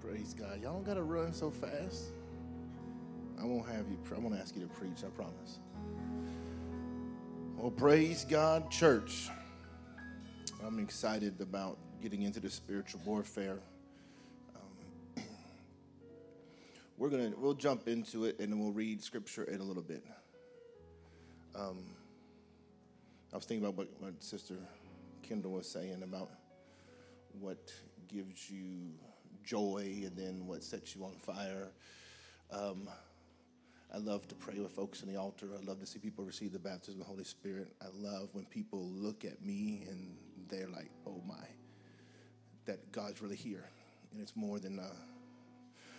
Praise God. Y'all don't got to run so fast. I won't have you, I won't ask you to preach, I promise. Well, praise God, church. I'm excited about getting into the spiritual warfare. Um, we're gonna we'll jump into it and then we'll read scripture in a little bit. Um, I was thinking about what, my Sister Kendall was saying about what gives you joy and then what sets you on fire. Um, I love to pray with folks in the altar. I love to see people receive the baptism of the Holy Spirit. I love when people look at me and they're like, oh my, that God's really here. And it's more than, uh,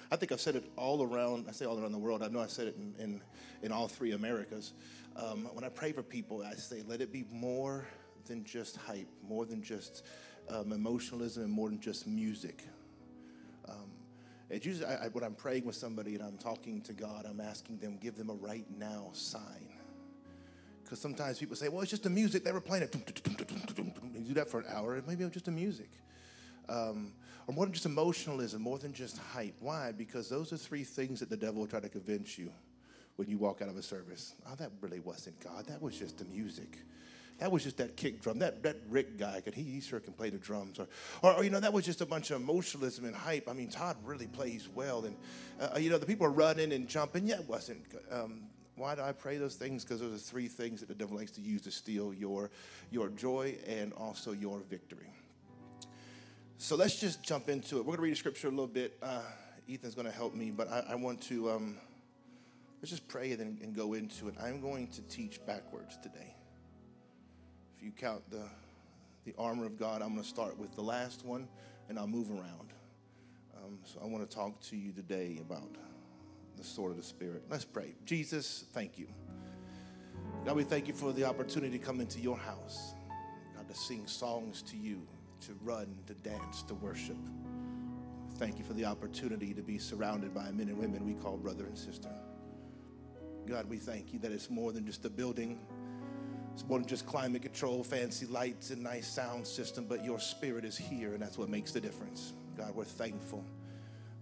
I think I've said it all around, I say all around the world. I know I said it in, in, in all three Americas. Um, when I pray for people, I say, let it be more than just hype, more than just um, emotionalism, and more than just music. Um, it's usually I, I, when I'm praying with somebody and I'm talking to God, I'm asking them, give them a right now sign. Because sometimes people say, well, it's just the music. They were playing it. You do that for an hour. Maybe it's just the music. Um, or more than just emotionalism, more than just hype. Why? Because those are three things that the devil will try to convince you when you walk out of a service. Oh, that really wasn't God. That was just the music that was just that kick drum. That, that Rick guy, could he, he sure can play the drums. Or, or, you know, that was just a bunch of emotionalism and hype. I mean, Todd really plays well. And, uh, you know, the people are running and jumping. Yeah, it wasn't. Um, why do I pray those things? Because those are three things that the devil likes to use to steal your, your joy and also your victory. So let's just jump into it. We're going to read the scripture a little bit. Uh, Ethan's going to help me, but I, I want to um, let's just pray and, and go into it. I'm going to teach backwards today you count the, the armor of God, I'm going to start with the last one and I'll move around. Um, so I want to talk to you today about the sword of the Spirit. Let's pray. Jesus, thank you. God, we thank you for the opportunity to come into your house, God, to sing songs to you, to run, to dance, to worship. Thank you for the opportunity to be surrounded by men and women we call brother and sister. God, we thank you that it's more than just a building it's more than just climate control, fancy lights, and nice sound system, but your spirit is here, and that's what makes the difference. God, we're thankful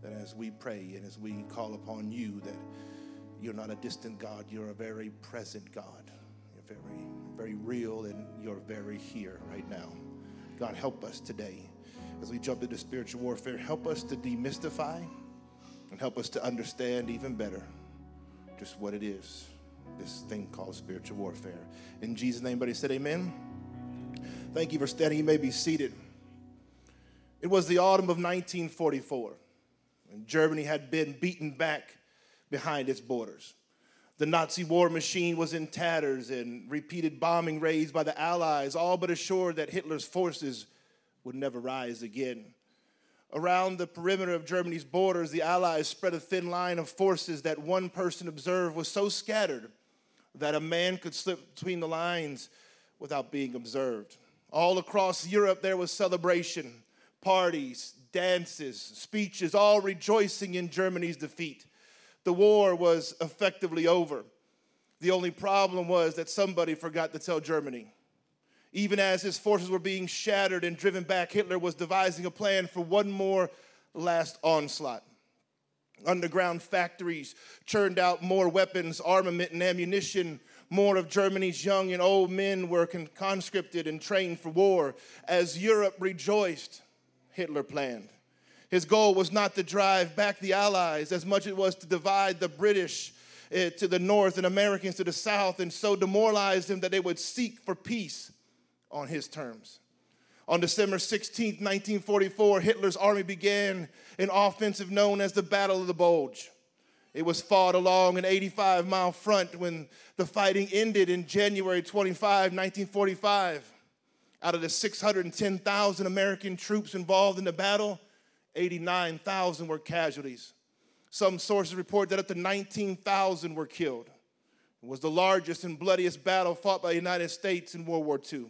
that as we pray and as we call upon you, that you're not a distant God, you're a very present God. You're very, very real, and you're very here right now. God, help us today as we jump into spiritual warfare. Help us to demystify and help us to understand even better just what it is this thing called spiritual warfare. In Jesus' name, everybody said amen. Thank you for standing. You may be seated. It was the autumn of 1944, and Germany had been beaten back behind its borders. The Nazi war machine was in tatters, and repeated bombing raids by the Allies all but assured that Hitler's forces would never rise again. Around the perimeter of Germany's borders, the Allies spread a thin line of forces that one person observed was so scattered that a man could slip between the lines without being observed. All across Europe, there was celebration, parties, dances, speeches, all rejoicing in Germany's defeat. The war was effectively over. The only problem was that somebody forgot to tell Germany. Even as his forces were being shattered and driven back, Hitler was devising a plan for one more last onslaught. Underground factories churned out more weapons, armament, and ammunition. More of Germany's young and old men were conscripted and trained for war. As Europe rejoiced, Hitler planned. His goal was not to drive back the Allies as much as it was to divide the British eh, to the north and Americans to the south and so demoralize them that they would seek for peace on his terms. On December 16, 1944, Hitler's army began an offensive known as the Battle of the Bulge. It was fought along an 85 mile front when the fighting ended in January 25, 1945. Out of the 610,000 American troops involved in the battle, 89,000 were casualties. Some sources report that up to 19,000 were killed. It was the largest and bloodiest battle fought by the United States in World War II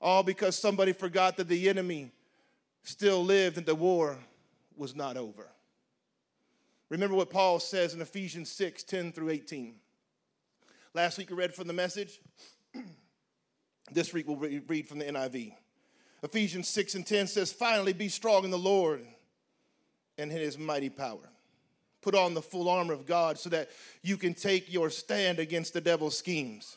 all because somebody forgot that the enemy still lived and the war was not over. Remember what Paul says in Ephesians 6 10 through 18. Last week we read from the message. this week we'll read from the NIV. Ephesians 6 and 10 says, Finally, be strong in the Lord and in his mighty power. Put on the full armor of God so that you can take your stand against the devil's schemes.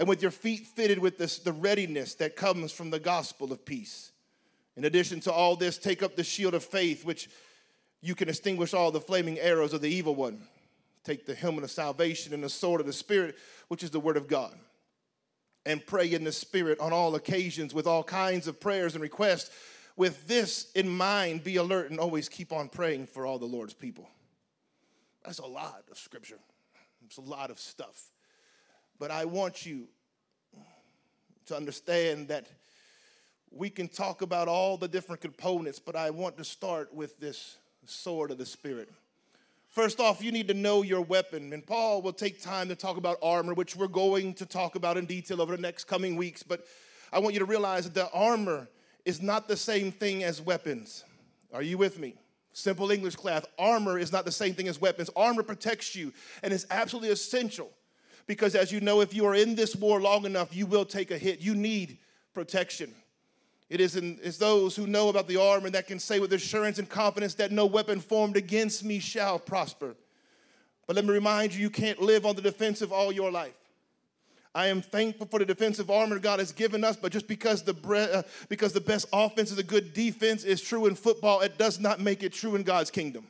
and with your feet fitted with this, the readiness that comes from the gospel of peace. In addition to all this, take up the shield of faith, which you can extinguish all the flaming arrows of the evil one. Take the helmet of salvation and the sword of the Spirit, which is the word of God. And pray in the Spirit on all occasions with all kinds of prayers and requests. With this in mind, be alert and always keep on praying for all the Lord's people. That's a lot of scripture, it's a lot of stuff. But I want you to understand that we can talk about all the different components, but I want to start with this sword of the Spirit. First off, you need to know your weapon. And Paul will take time to talk about armor, which we're going to talk about in detail over the next coming weeks. But I want you to realize that the armor is not the same thing as weapons. Are you with me? Simple English class. Armor is not the same thing as weapons. Armor protects you and is absolutely essential because as you know, if you are in this war long enough, you will take a hit. You need protection. It is in, it's those who know about the armor that can say with assurance and confidence that no weapon formed against me shall prosper. But let me remind you, you can't live on the defensive all your life. I am thankful for the defensive armor God has given us, but just because the, uh, because the best offense is a good defense is true in football, it does not make it true in God's kingdom.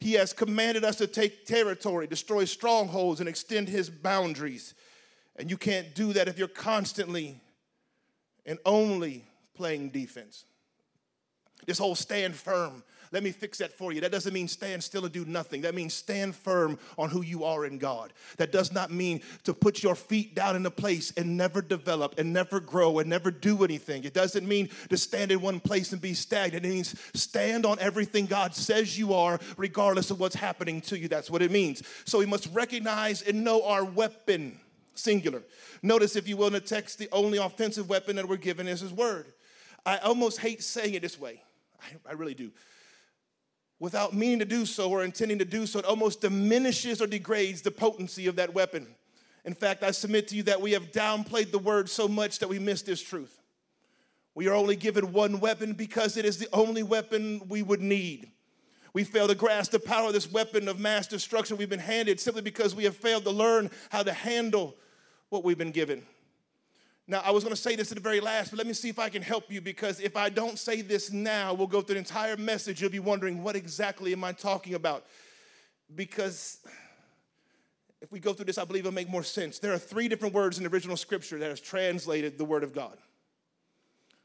He has commanded us to take territory, destroy strongholds, and extend his boundaries. And you can't do that if you're constantly and only playing defense. This whole stand firm let me fix that for you. That doesn't mean stand still and do nothing. That means stand firm on who you are in God. That does not mean to put your feet down in a place and never develop and never grow and never do anything. It doesn't mean to stand in one place and be stagnant. It means stand on everything God says you are, regardless of what's happening to you. That's what it means. So we must recognize and know our weapon, singular. Notice, if you will, in the text, the only offensive weapon that we're given is His word. I almost hate saying it this way. I, I really do without meaning to do so or intending to do so, it almost diminishes or degrades the potency of that weapon. In fact, I submit to you that we have downplayed the word so much that we miss this truth. We are only given one weapon because it is the only weapon we would need. We fail to grasp the power of this weapon of mass destruction we've been handed simply because we have failed to learn how to handle what we've been given. Now, I was going to say this at the very last, but let me see if I can help you because if I don't say this now, we'll go through the entire message. You'll be wondering, what exactly am I talking about? Because if we go through this, I believe it'll make more sense. There are three different words in the original scripture that has translated the word of God.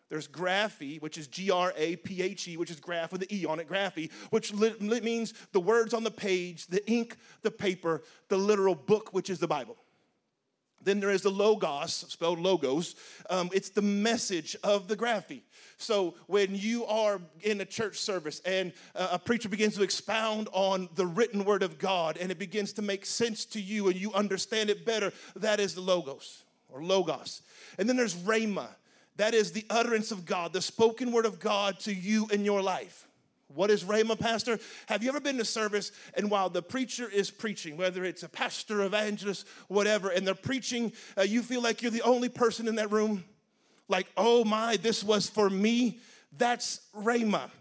There's graphy, which is G R A P H E, which is graph with the E on it, graphe, which li- means the words on the page, the ink, the paper, the literal book, which is the Bible. Then there is the logos, spelled logos. Um, it's the message of the graphe. So when you are in a church service and a preacher begins to expound on the written word of God and it begins to make sense to you and you understand it better, that is the logos or logos. And then there's rhema. That is the utterance of God, the spoken word of God to you in your life. What is Rhema, Pastor? Have you ever been to service and while the preacher is preaching, whether it's a pastor, evangelist, whatever, and they're preaching, uh, you feel like you're the only person in that room? Like, oh my, this was for me? That's Rhema.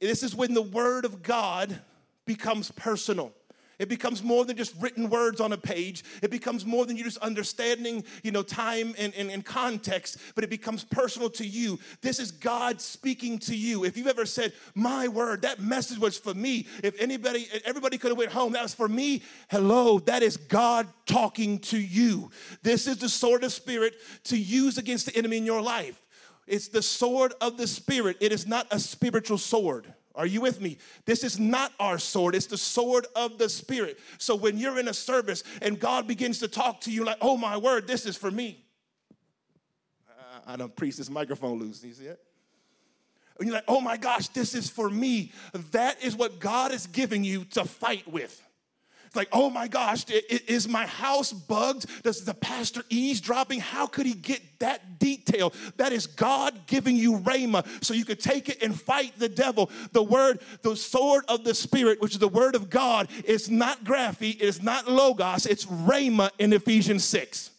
This is when the word of God becomes personal. It becomes more than just written words on a page. It becomes more than you just understanding, you know, time and, and, and, context, but it becomes personal to you. This is God speaking to you. If you've ever said, my word, that message was for me. If anybody, everybody could have went home, that was for me. Hello, that is God talking to you. This is the sword of spirit to use against the enemy in your life. It's the sword of the spirit. It is not a spiritual sword. Are you with me? This is not our sword, it's the sword of the Spirit. So when you're in a service and God begins to talk to you, like, oh my word, this is for me. I, don't preach this microphone loose. You see it? And you're like, oh my gosh, this is for me. That is what God is giving you to fight with. It's like, oh my gosh, is my house bugged? Does the pastor eavesdropping? How could he get that detail? That is God giving you rhema so you could take it and fight the devil. The word, the sword of the Spirit, which is the word of God, is not graphy, it is not logos, it's rhema in Ephesians 6.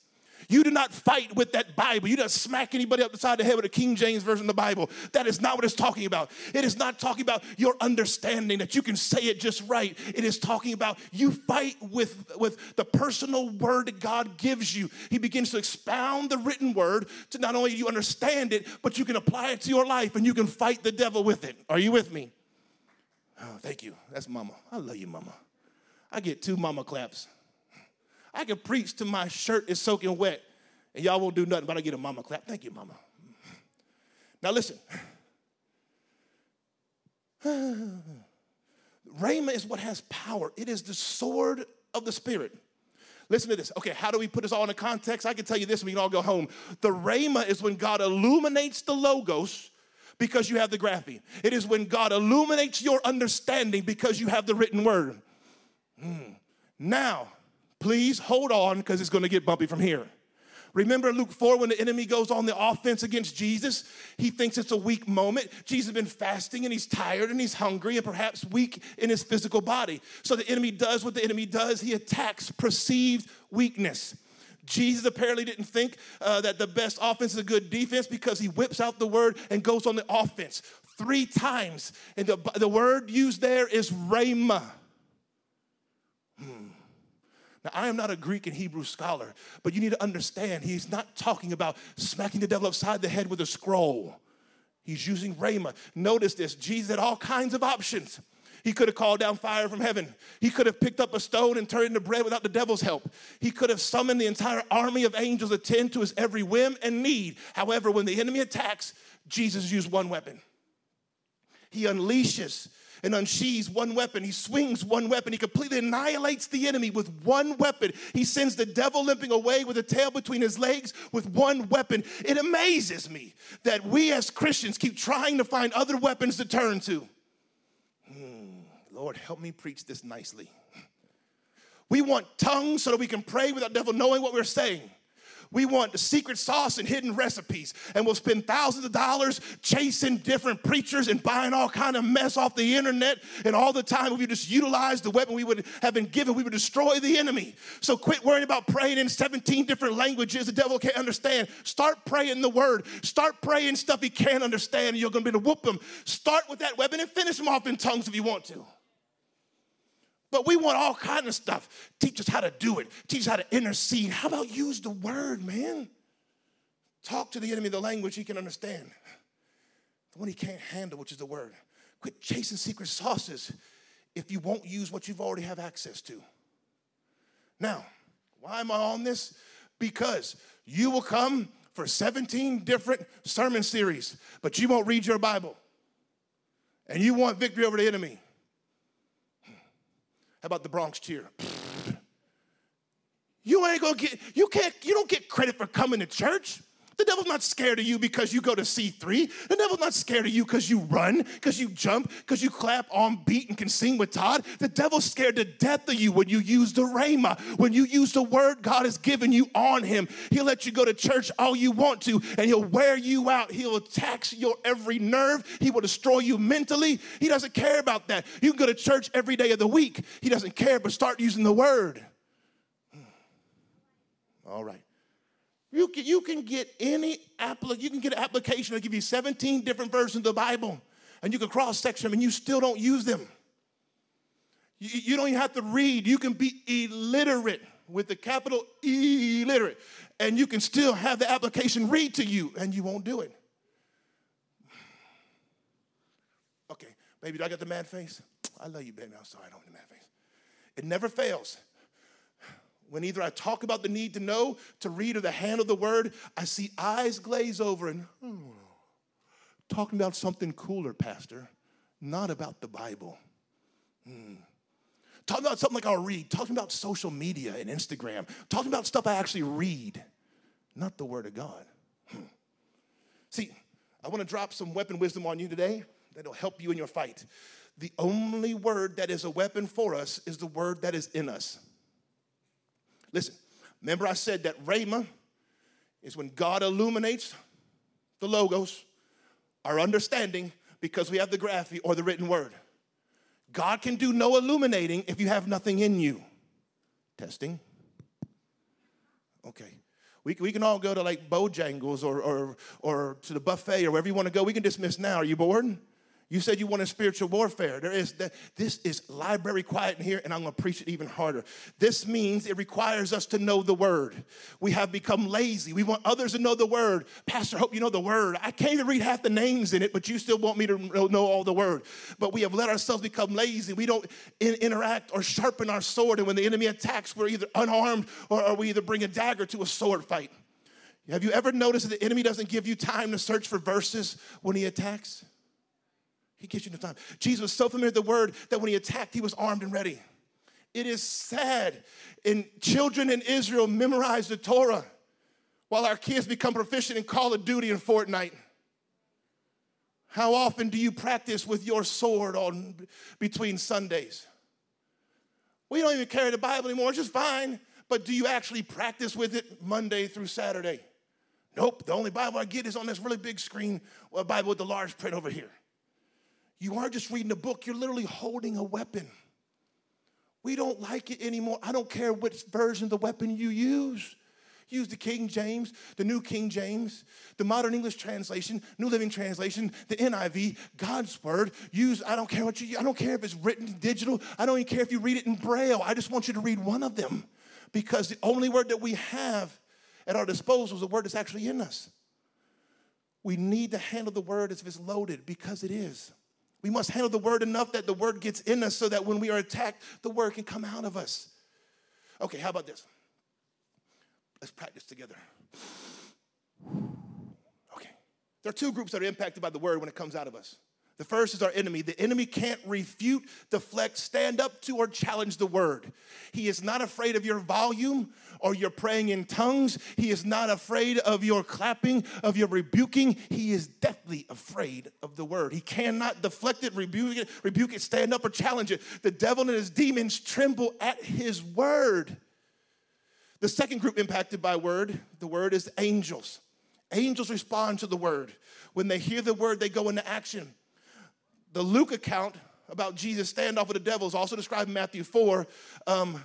You do not fight with that Bible. You don't smack anybody up the side of the head with a King James version of the Bible. That is not what it's talking about. It is not talking about your understanding that you can say it just right. It is talking about you fight with, with the personal word that God gives you. He begins to expound the written word to not only you understand it, but you can apply it to your life and you can fight the devil with it. Are you with me? Oh, thank you. That's mama. I love you, mama. I get two mama claps. I can preach till my shirt is soaking wet, and y'all won't do nothing but I get a mama clap. Thank you, mama. Now listen. Rhema is what has power. It is the sword of the spirit. Listen to this. Okay, how do we put this all in context? I can tell you this, we can all go home. The Rhema is when God illuminates the logos because you have the graphy. It is when God illuminates your understanding because you have the written word. Mm. Now, Please hold on because it's going to get bumpy from here. Remember Luke 4 when the enemy goes on the offense against Jesus? He thinks it's a weak moment. Jesus has been fasting and he's tired and he's hungry and perhaps weak in his physical body. So the enemy does what the enemy does he attacks perceived weakness. Jesus apparently didn't think uh, that the best offense is a good defense because he whips out the word and goes on the offense three times. And the, the word used there is rhema. Hmm. Now, I am not a Greek and Hebrew scholar, but you need to understand he's not talking about smacking the devil upside the head with a scroll. He's using rhema. Notice this Jesus had all kinds of options. He could have called down fire from heaven. He could have picked up a stone and turned it into bread without the devil's help. He could have summoned the entire army of angels to attend to his every whim and need. However, when the enemy attacks, Jesus used one weapon. He unleashes and unsheathes one weapon. He swings one weapon. He completely annihilates the enemy with one weapon. He sends the devil limping away with a tail between his legs with one weapon. It amazes me that we as Christians keep trying to find other weapons to turn to. Hmm, Lord, help me preach this nicely. We want tongues so that we can pray without devil knowing what we're saying. We want the secret sauce and hidden recipes. And we'll spend thousands of dollars chasing different preachers and buying all kind of mess off the internet. And all the time, if we just utilize the weapon we would have been given, we would destroy the enemy. So quit worrying about praying in 17 different languages the devil can't understand. Start praying the word. Start praying stuff he can't understand, and you're going to be able to whoop him. Start with that weapon and finish him off in tongues if you want to. But we want all kind of stuff. Teach us how to do it. Teach us how to intercede. How about use the word, man? Talk to the enemy the language he can understand. The one he can't handle, which is the word. Quit chasing secret sauces if you won't use what you've already have access to. Now, why am I on this? Because you will come for 17 different sermon series, but you won't read your Bible. And you want victory over the enemy. About the Bronx cheer? You ain't gonna get, you can't, you don't get credit for coming to church. The devil's not scared of you because you go to C3. The devil's not scared of you because you run, because you jump, because you clap on beat and can sing with Todd. The devil's scared to death of you when you use the rhema, when you use the word God has given you on him. He'll let you go to church all you want to, and he'll wear you out. He'll tax your every nerve. He will destroy you mentally. He doesn't care about that. You can go to church every day of the week. He doesn't care, but start using the word. Hmm. All right. You can, you can get any application, you can get an application that give you 17 different versions of the Bible, and you can cross section them and you still don't use them. You, you don't even have to read. You can be illiterate with the capital E illiterate, and you can still have the application read to you, and you won't do it. Okay, baby, do I got the mad face? I love you, baby. I'm sorry, I don't have the mad face. It never fails when either I talk about the need to know, to read, or the hand of the word, I see eyes glaze over and, oh, talking about something cooler, Pastor, not about the Bible. Hmm. Talking about something like I'll read, talking about social media and Instagram, talking about stuff I actually read, not the Word of God. Hmm. See, I want to drop some weapon wisdom on you today that'll help you in your fight. the only word that is a weapon for us is the word that is in us. Listen, remember I said that Rhema is when God illuminates the logos, our understanding, because we have the graphy or the written word. God can do no illuminating if you have nothing in you. Testing. Okay. We, we can all go to like Bojangles or, or, or to the buffet or wherever you want to go. We can dismiss now. Are you bored? You said you wanted spiritual warfare. There is that this is library quiet in here, and I'm gonna preach it even harder. This means it requires us to know the word. We have become lazy. We want others to know the word. Pastor, hope you know the word. I can't even read half the names in it, but you still want me to know all the word. But we have let ourselves become lazy. We don't in- interact or sharpen our sword, and when the enemy attacks, we're either unarmed or, or we either bring a dagger to a sword fight. Have you ever noticed that the enemy doesn't give you time to search for verses when he attacks? He gives you no time. Jesus was so familiar with the word that when he attacked, he was armed and ready. It is sad. And children in Israel memorize the Torah while our kids become proficient in Call of Duty and Fortnite. How often do you practice with your sword on between Sundays? We don't even carry the Bible anymore, it's just fine. But do you actually practice with it Monday through Saturday? Nope, the only Bible I get is on this really big screen, a Bible with the large print over here. You aren't just reading a book, you're literally holding a weapon. We don't like it anymore. I don't care which version of the weapon you use. Use the King James, the New King James, the Modern English Translation, New Living Translation, the NIV, God's Word. Use, I don't care what you, I don't care if it's written digital. I don't even care if you read it in Braille. I just want you to read one of them because the only word that we have at our disposal is the word that's actually in us. We need to handle the word as if it's loaded because it is. We must handle the word enough that the word gets in us so that when we are attacked, the word can come out of us. Okay, how about this? Let's practice together. Okay. There are two groups that are impacted by the word when it comes out of us. The first is our enemy. The enemy can't refute, deflect, stand up to, or challenge the word. He is not afraid of your volume or your praying in tongues. He is not afraid of your clapping, of your rebuking. He is deathly afraid of the word. He cannot deflect it, rebuke it, rebuke it, stand up, or challenge it. The devil and his demons tremble at his word. The second group impacted by word, the word is angels. Angels respond to the word. When they hear the word, they go into action. The Luke account about Jesus' standoff with the devil is also described in Matthew 4. Um,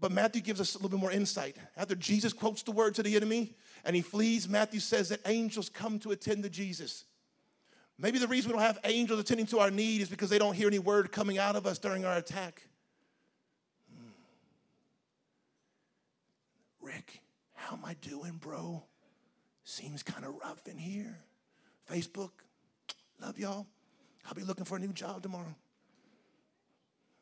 but Matthew gives us a little bit more insight. After Jesus quotes the word to the enemy and he flees, Matthew says that angels come to attend to Jesus. Maybe the reason we don't have angels attending to our need is because they don't hear any word coming out of us during our attack. Hmm. Rick, how am I doing, bro? Seems kind of rough in here. Facebook, love y'all. I'll be looking for a new job tomorrow.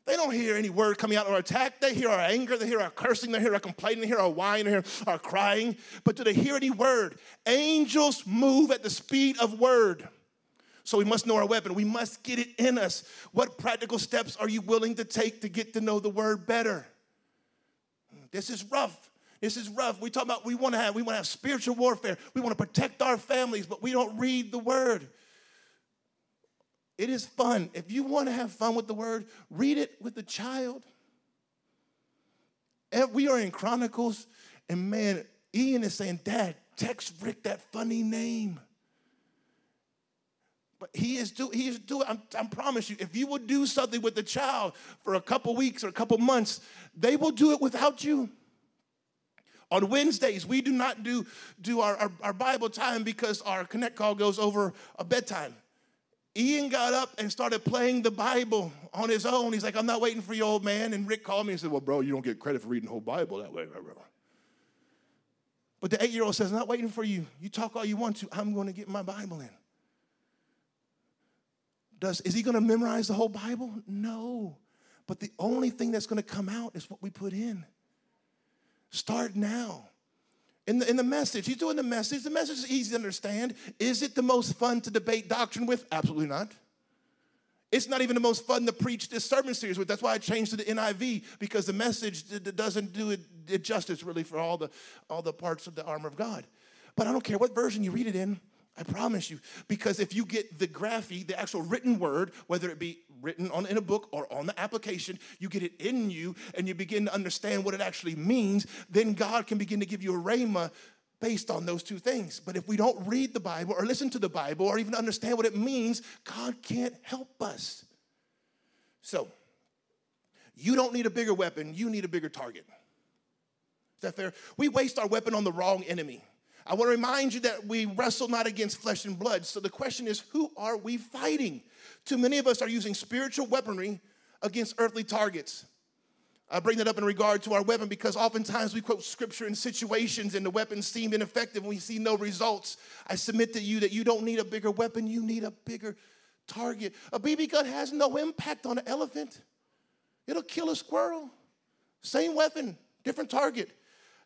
They don't hear any word coming out of our attack. They hear our anger, they hear our cursing, they hear our complaining, they hear our whining, they hear our crying. But do they hear any word? Angels move at the speed of word. So we must know our weapon. We must get it in us. What practical steps are you willing to take to get to know the word better? This is rough. This is rough. We talk about we want to have we want to have spiritual warfare. We want to protect our families, but we don't read the word. It is fun. If you want to have fun with the word, read it with a child. And we are in Chronicles, and man, Ian is saying, Dad, text Rick that funny name. But he is do he is doing, I'm, I promise you, if you will do something with the child for a couple weeks or a couple months, they will do it without you. On Wednesdays, we do not do, do our, our, our Bible time because our connect call goes over a bedtime. Ian got up and started playing the Bible on his own. He's like, I'm not waiting for you, old man. And Rick called me and said, Well, bro, you don't get credit for reading the whole Bible that way. But the eight year old says, I'm not waiting for you. You talk all you want to. I'm going to get my Bible in. Does, is he going to memorize the whole Bible? No. But the only thing that's going to come out is what we put in. Start now. In the, in the message, he's doing the message. The message is easy to understand. Is it the most fun to debate doctrine with? Absolutely not. It's not even the most fun to preach this sermon series with. That's why I changed to the NIV because the message doesn't do it, justice really for all the, all the parts of the armor of God. But I don't care what version you read it in. I promise you. Because if you get the graphy, the actual written word, whether it be written on in a book or on the application, you get it in you and you begin to understand what it actually means, then God can begin to give you a rhema based on those two things. But if we don't read the Bible or listen to the Bible or even understand what it means, God can't help us. So, you don't need a bigger weapon, you need a bigger target. Is that fair? We waste our weapon on the wrong enemy. I want to remind you that we wrestle not against flesh and blood. So the question is, who are we fighting? Too many of us are using spiritual weaponry against earthly targets. I bring that up in regard to our weapon because oftentimes we quote scripture in situations and the weapons seem ineffective and we see no results. I submit to you that you don't need a bigger weapon, you need a bigger target. A BB gun has no impact on an elephant, it'll kill a squirrel. Same weapon, different target.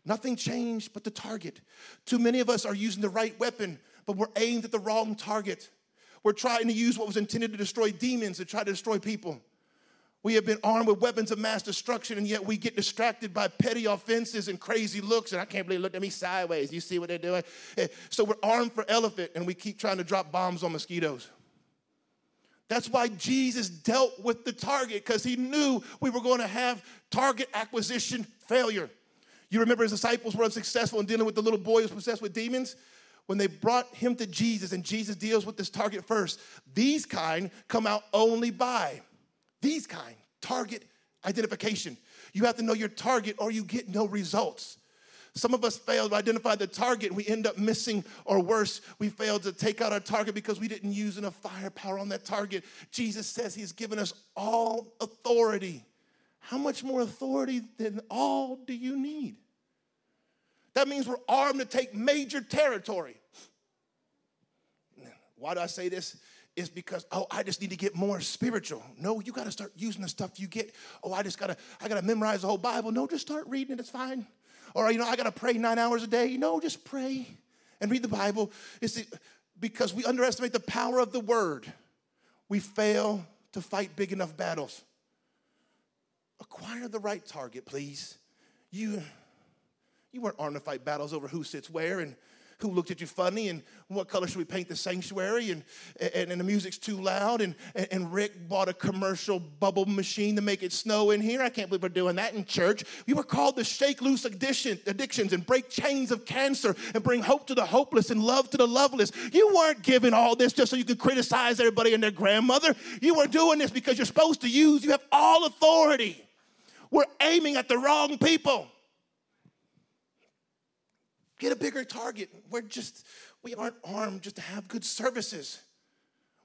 Nothing changed but the target. Too many of us are using the right weapon, but we're aimed at the wrong target. We're trying to use what was intended to destroy demons to try to destroy people. We have been armed with weapons of mass destruction, and yet we get distracted by petty offenses and crazy looks. And I can't believe they looked at me sideways. You see what they're doing? Eh, so we're armed for elephant, and we keep trying to drop bombs on mosquitoes. That's why Jesus dealt with the target, because he knew we were going to have target acquisition failure. You remember his disciples were unsuccessful in dealing with the little boy who was possessed with demons? When they brought him to Jesus, and Jesus deals with this target first, these kind come out only by these kind, target identification. You have to know your target or you get no results. Some of us fail to identify the target we end up missing, or worse, we failed to take out our target because we didn't use enough firepower on that target. Jesus says He's given us all authority. How much more authority than all do you need? That means we're armed to take major territory. Why do I say this? is because oh i just need to get more spiritual. No you got to start using the stuff you get. Oh i just gotta i gotta memorize the whole bible. No just start reading it it's fine. Or you know i gotta pray nine hours a day. No just pray and read the bible. It's because we underestimate the power of the word. We fail to fight big enough battles acquire the right target please you you weren't armed to fight battles over who sits where and who looked at you funny and what color should we paint the sanctuary and, and, and the music's too loud and, and Rick bought a commercial bubble machine to make it snow in here. I can't believe we're doing that in church. We were called to shake loose addiction, addictions and break chains of cancer and bring hope to the hopeless and love to the loveless. You weren't given all this just so you could criticize everybody and their grandmother. You were doing this because you're supposed to use, you have all authority. We're aiming at the wrong people. Get a bigger target. We're just, we aren't armed just to have good services.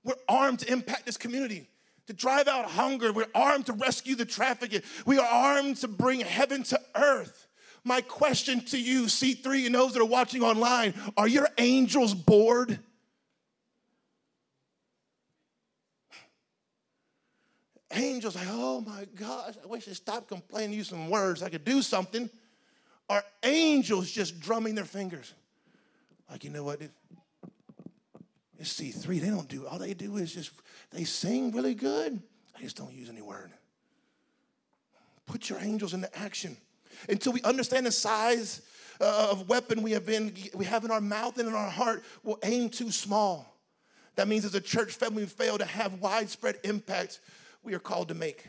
We're armed to impact this community, to drive out hunger. We're armed to rescue the trafficked. We are armed to bring heaven to earth. My question to you, C3 and those that are watching online, are your angels bored? Angels like, oh my gosh, I wish they'd stop complaining, use some words. I could do something are angels just drumming their fingers. Like, you know what? It's C3. They don't do, all they do is just, they sing really good. They just don't use any word. Put your angels into action. Until we understand the size uh, of weapon we have been, we have in our mouth and in our heart, we'll aim too small. That means as a church family, we fail to have widespread impact we are called to make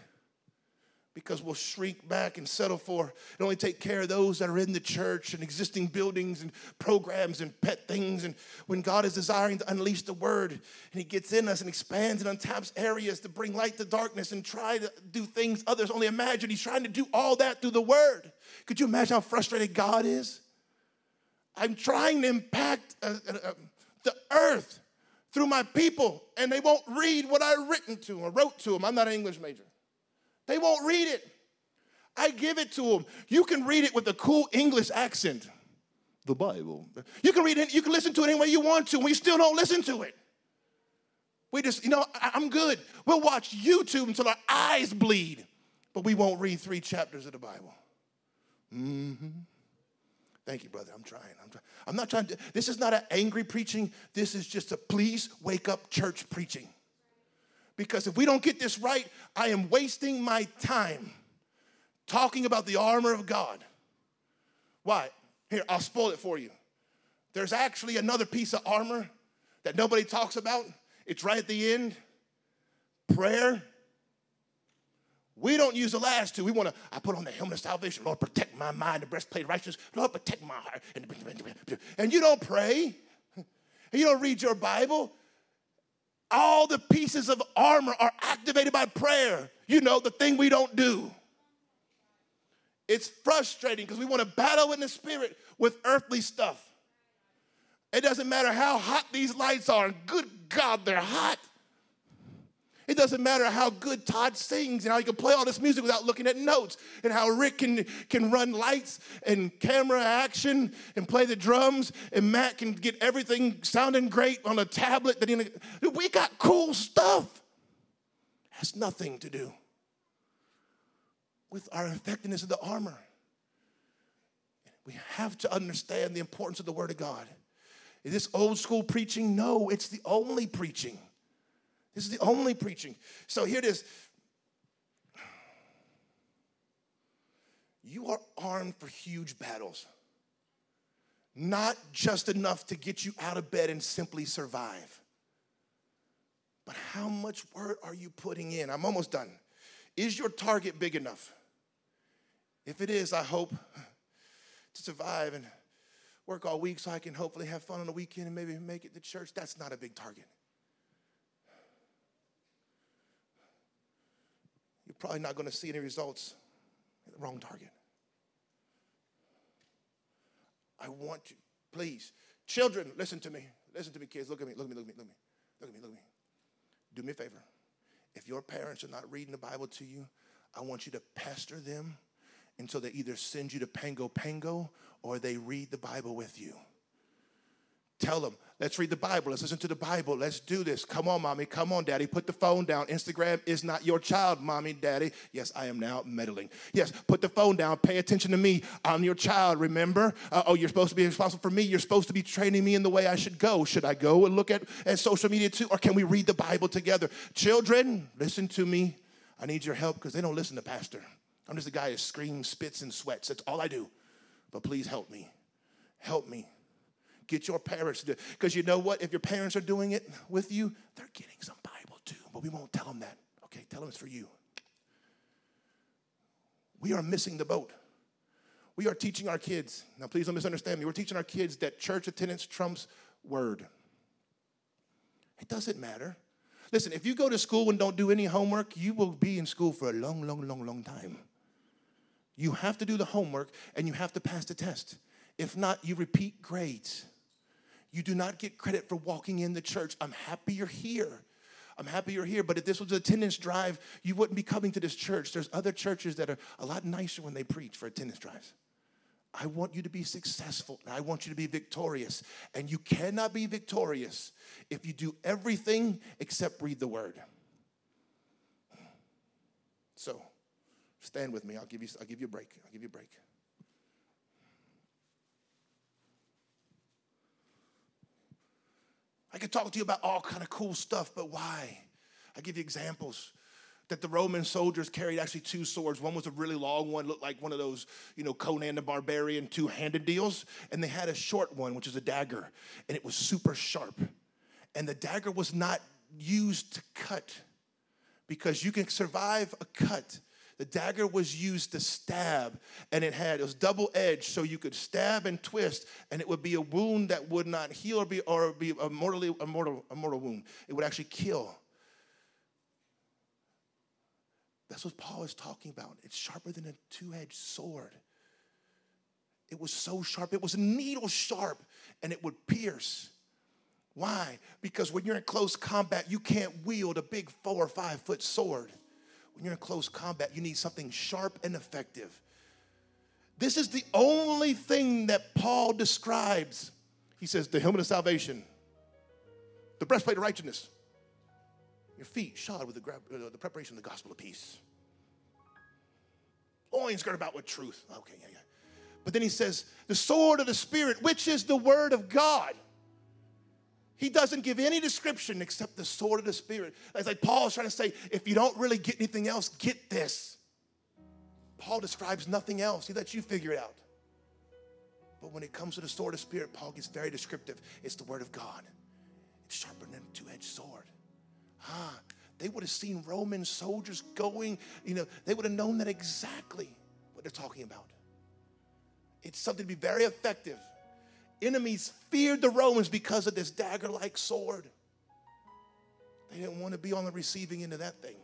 because we'll shrink back and settle for and only take care of those that are in the church and existing buildings and programs and pet things. And when God is desiring to unleash the word and He gets in us and expands and untaps areas to bring light to darkness and try to do things others only imagine, He's trying to do all that through the word. Could you imagine how frustrated God is? I'm trying to impact uh, uh, uh the earth through my people, and they won't read what I written to them or wrote to them. I'm not an English major. They won't read it. I give it to them. You can read it with a cool English accent. The Bible. You can read it, you can listen to it any way you want to, and we still don't listen to it. We just, you know, I'm good. We'll watch YouTube until our eyes bleed, but we won't read three chapters of the Bible. Mm-hmm. Thank you, brother. I'm trying. I'm, trying. I'm not trying to, this is not an angry preaching. This is just a please wake up church preaching. Because if we don't get this right, I am wasting my time talking about the armor of God. Why? Here, I'll spoil it for you. There's actually another piece of armor that nobody talks about. It's right at the end prayer We don't use the last two. We want to, I put on the helmet of salvation. Lord, protect my mind, the breastplate of righteousness. Lord, protect my heart. And you don't pray. You don't read your Bible. All the pieces of armor are activated by prayer. You know, the thing we don't do. It's frustrating because we want to battle in the spirit with earthly stuff. It doesn't matter how hot these lights are. Good God, they're hot. It doesn't matter how good Todd sings and how he can play all this music without looking at notes, and how Rick can, can run lights and camera action and play the drums, and Matt can get everything sounding great on a tablet. That he, we got cool stuff. Has nothing to do with our effectiveness of the armor. We have to understand the importance of the Word of God. Is this old school preaching? No, it's the only preaching. This is the only preaching. So here it is. You are armed for huge battles. Not just enough to get you out of bed and simply survive. But how much work are you putting in? I'm almost done. Is your target big enough? If it is, I hope to survive and work all week so I can hopefully have fun on the weekend and maybe make it to church. That's not a big target. You're probably not going to see any results wrong target. I want you, please, children, listen to me. Listen to me, kids. Look at me, look at me, look at me, look at me. Look at me, look at me. Do me a favor. If your parents are not reading the Bible to you, I want you to pester them until they either send you to Pango Pango or they read the Bible with you. Tell them, let's read the Bible. Let's listen to the Bible. Let's do this. Come on, mommy. Come on, daddy. Put the phone down. Instagram is not your child, mommy, daddy. Yes, I am now meddling. Yes, put the phone down. Pay attention to me. I'm your child, remember? Uh, oh, you're supposed to be responsible for me. You're supposed to be training me in the way I should go. Should I go and look at, at social media too? Or can we read the Bible together? Children, listen to me. I need your help because they don't listen to Pastor. I'm just a guy who screams, spits, and sweats. That's all I do. But please help me. Help me. Get your parents to Because you know what? If your parents are doing it with you, they're getting some Bible too. But we won't tell them that. Okay, tell them it's for you. We are missing the boat. We are teaching our kids. Now, please don't misunderstand me. We're teaching our kids that church attendance trumps word. It doesn't matter. Listen, if you go to school and don't do any homework, you will be in school for a long, long, long, long time. You have to do the homework and you have to pass the test. If not, you repeat grades. You do not get credit for walking in the church. I'm happy you're here. I'm happy you're here, but if this was an attendance drive, you wouldn't be coming to this church. There's other churches that are a lot nicer when they preach for attendance drives. I want you to be successful and I want you to be victorious. And you cannot be victorious if you do everything except read the word. So, stand with me. I'll give you, I'll give you a break. I'll give you a break. I could talk to you about all kind of cool stuff, but why? I give you examples that the Roman soldiers carried actually two swords. One was a really long one, looked like one of those, you know, Conan the Barbarian two handed deals. And they had a short one, which is a dagger, and it was super sharp. And the dagger was not used to cut because you can survive a cut the dagger was used to stab, and it had it was double edged, so you could stab and twist, and it would be a wound that would not heal or be or be a mortally a mortal a mortal wound. It would actually kill. That's what Paul is talking about. It's sharper than a two-edged sword. It was so sharp, it was needle sharp, and it would pierce. Why? Because when you're in close combat, you can't wield a big four or five foot sword when you're in close combat, you need something sharp and effective. This is the only thing that Paul describes. He says, the helmet of salvation, the breastplate of righteousness, your feet shod with the, uh, the preparation of the gospel of peace. Loins girded about with truth. Okay, yeah, yeah. But then he says, the sword of the Spirit, which is the word of God. He doesn't give any description except the sword of the Spirit. It's like Paul is trying to say, if you don't really get anything else, get this. Paul describes nothing else. He lets you figure it out. But when it comes to the sword of the Spirit, Paul gets very descriptive. It's the word of God. It's sharper than a two-edged sword. Ah, they would have seen Roman soldiers going, you know, they would have known that exactly what they're talking about. It's something to be very effective. Enemies feared the Romans because of this dagger like sword. They didn't want to be on the receiving end of that thing.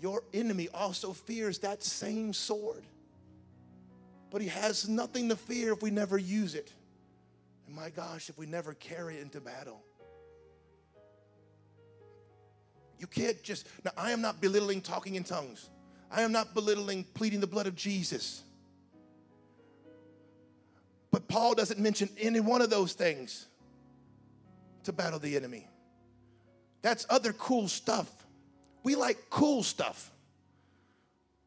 Your enemy also fears that same sword. But he has nothing to fear if we never use it. And my gosh, if we never carry it into battle. You can't just, now I am not belittling talking in tongues. I am not belittling pleading the blood of Jesus. But Paul doesn't mention any one of those things to battle the enemy. That's other cool stuff. We like cool stuff.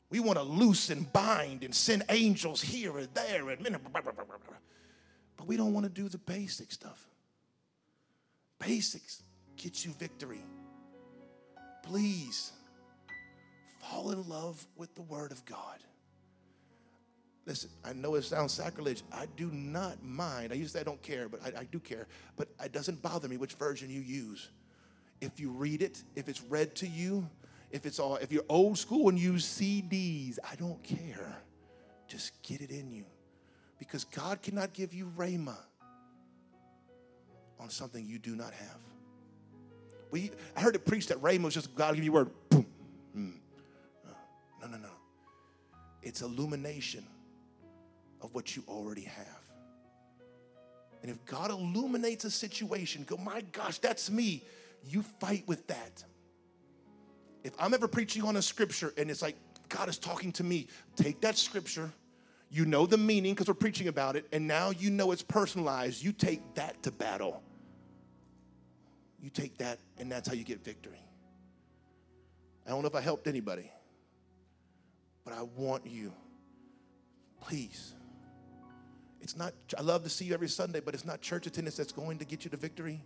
We want to loose and bind and send angels here and there and but we don't want to do the basic stuff. Basics get you victory. Please fall in love with the Word of God. Listen, I know it sounds sacrilege. I do not mind. I used to say I don't care, but I, I do care. But it doesn't bother me which version you use. If you read it, if it's read to you, if it's all, if you're old school and use CDs, I don't care. Just get it in you because God cannot give you rhema on something you do not have. We, I heard it preached that rhema was just God give you word. Boom. Mm. No, no, no. It's illumination of what you already have. And if God illuminates a situation, go, my gosh, that's me. You fight with that. If I'm ever preaching on a scripture and it's like God is talking to me, take that scripture you know the meaning because we're preaching about it, and now you know it's personalized. You take that to battle. You take that, and that's how you get victory. I don't know if I helped anybody, but I want you, please. It's not, I love to see you every Sunday, but it's not church attendance that's going to get you to victory.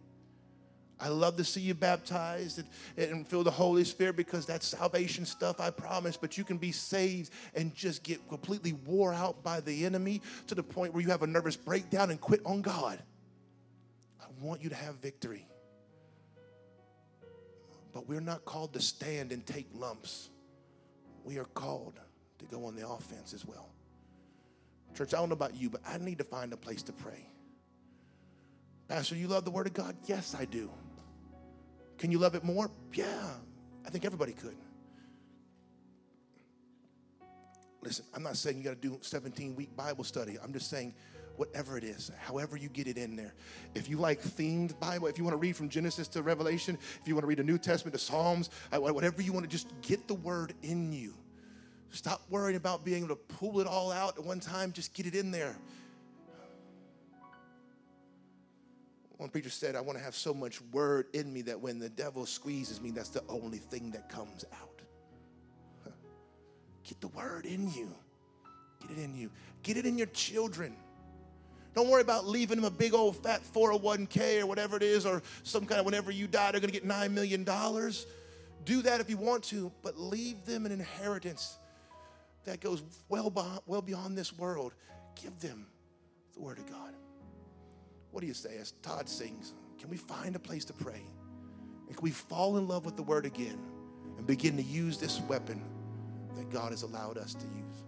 I love to see you baptized and, and feel the Holy Spirit because that's salvation stuff, I promise. But you can be saved and just get completely wore out by the enemy to the point where you have a nervous breakdown and quit on God. I want you to have victory. But we're not called to stand and take lumps. We are called to go on the offense as well. Church, I don't know about you, but I need to find a place to pray. Pastor, you love the Word of God? Yes, I do. Can you love it more? Yeah, I think everybody could. Listen, I'm not saying you got to do 17 week Bible study. I'm just saying, whatever it is, however you get it in there. If you like themed Bible, if you want to read from Genesis to Revelation, if you want to read the New Testament to Psalms, uh, whatever you want to just get the word in you. Stop worrying about being able to pull it all out at one time, just get it in there. One preacher said, I want to have so much word in me that when the devil squeezes me, that's the only thing that comes out. Get the word in you. Get it in you. Get it in your children. Don't worry about leaving them a big old fat 401k or whatever it is, or some kind of whenever you die, they're going to get $9 million. Do that if you want to, but leave them an inheritance that goes well beyond, well beyond this world. Give them the Word of God. What do you say as Todd sings? Can we find a place to pray? And can we fall in love with the word again and begin to use this weapon that God has allowed us to use?